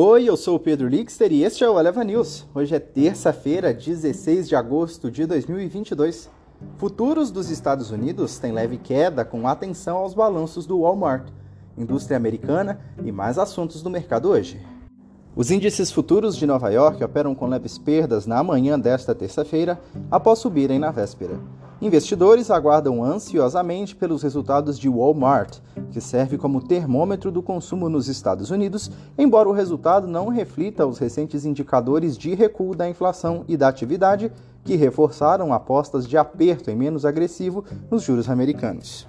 Oi, eu sou o Pedro Lixter e este é o Eleva News. Hoje é terça-feira, 16 de agosto de 2022. Futuros dos Estados Unidos têm leve queda com atenção aos balanços do Walmart, indústria americana e mais assuntos do mercado hoje. Os índices futuros de Nova York operam com leves perdas na manhã desta terça-feira, após subirem na véspera. Investidores aguardam ansiosamente pelos resultados de Walmart, que serve como termômetro do consumo nos Estados Unidos, embora o resultado não reflita os recentes indicadores de recuo da inflação e da atividade, que reforçaram apostas de aperto e menos agressivo nos juros americanos.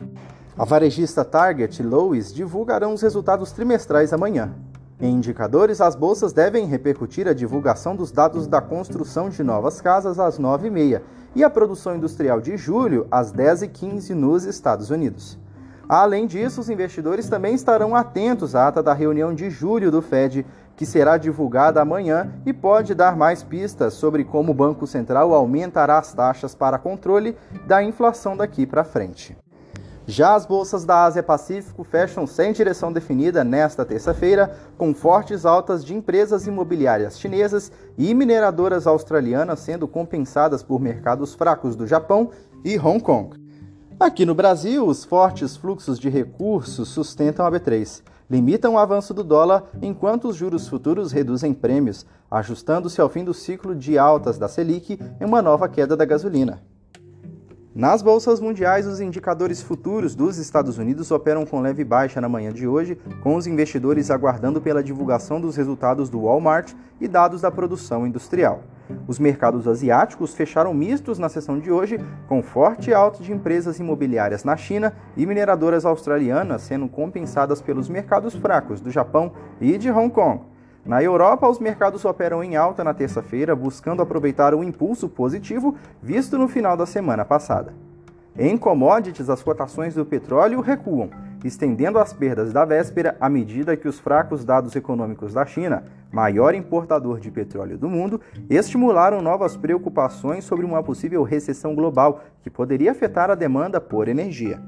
A varejista Target e Lowe's divulgarão os resultados trimestrais amanhã. Em indicadores, as bolsas devem repercutir a divulgação dos dados da construção de novas casas às 9h30 e a produção industrial de julho às 10h15 nos Estados Unidos. Além disso, os investidores também estarão atentos à ata da reunião de julho do Fed, que será divulgada amanhã e pode dar mais pistas sobre como o Banco Central aumentará as taxas para controle da inflação daqui para frente. Já as bolsas da Ásia Pacífico fecham sem direção definida nesta terça-feira, com fortes altas de empresas imobiliárias chinesas e mineradoras australianas sendo compensadas por mercados fracos do Japão e Hong Kong. Aqui no Brasil, os fortes fluxos de recursos sustentam a B3, limitam o avanço do dólar enquanto os juros futuros reduzem prêmios, ajustando-se ao fim do ciclo de altas da Selic em uma nova queda da gasolina. Nas bolsas mundiais, os indicadores futuros dos Estados Unidos operam com leve baixa na manhã de hoje, com os investidores aguardando pela divulgação dos resultados do Walmart e dados da produção industrial. Os mercados asiáticos fecharam mistos na sessão de hoje, com forte alta de empresas imobiliárias na China e mineradoras australianas sendo compensadas pelos mercados fracos do Japão e de Hong Kong. Na Europa, os mercados operam em alta na terça-feira, buscando aproveitar o impulso positivo visto no final da semana passada. Em commodities, as cotações do petróleo recuam, estendendo as perdas da véspera à medida que os fracos dados econômicos da China, maior importador de petróleo do mundo, estimularam novas preocupações sobre uma possível recessão global que poderia afetar a demanda por energia.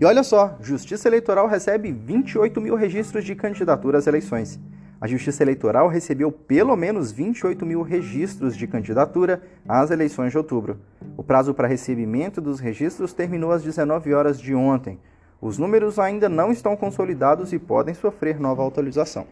E olha só, Justiça Eleitoral recebe 28 mil registros de candidatura às eleições a Justiça Eleitoral recebeu pelo menos 28 mil registros de candidatura às eleições de outubro. O prazo para recebimento dos registros terminou às 19 horas de ontem. Os números ainda não estão consolidados e podem sofrer nova atualização.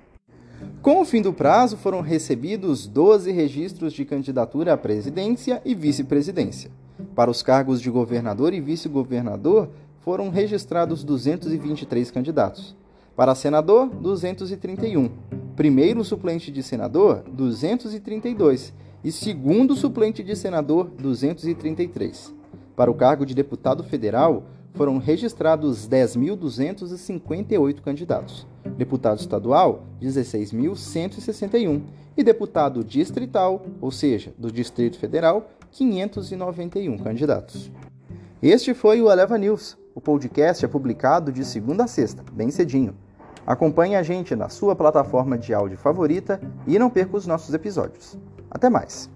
Com o fim do prazo, foram recebidos 12 registros de candidatura à presidência e vice-presidência. Para os cargos de governador e vice-governador, foram registrados 223 candidatos. Para senador, 231 primeiro suplente de senador, 232, e segundo suplente de senador, 233. Para o cargo de deputado federal, foram registrados 10.258 candidatos. Deputado estadual, 16.161. E deputado distrital, ou seja, do Distrito Federal, 591 candidatos. Este foi o Eleva News. O podcast é publicado de segunda a sexta, bem cedinho. Acompanhe a gente na sua plataforma de áudio favorita e não perca os nossos episódios. Até mais!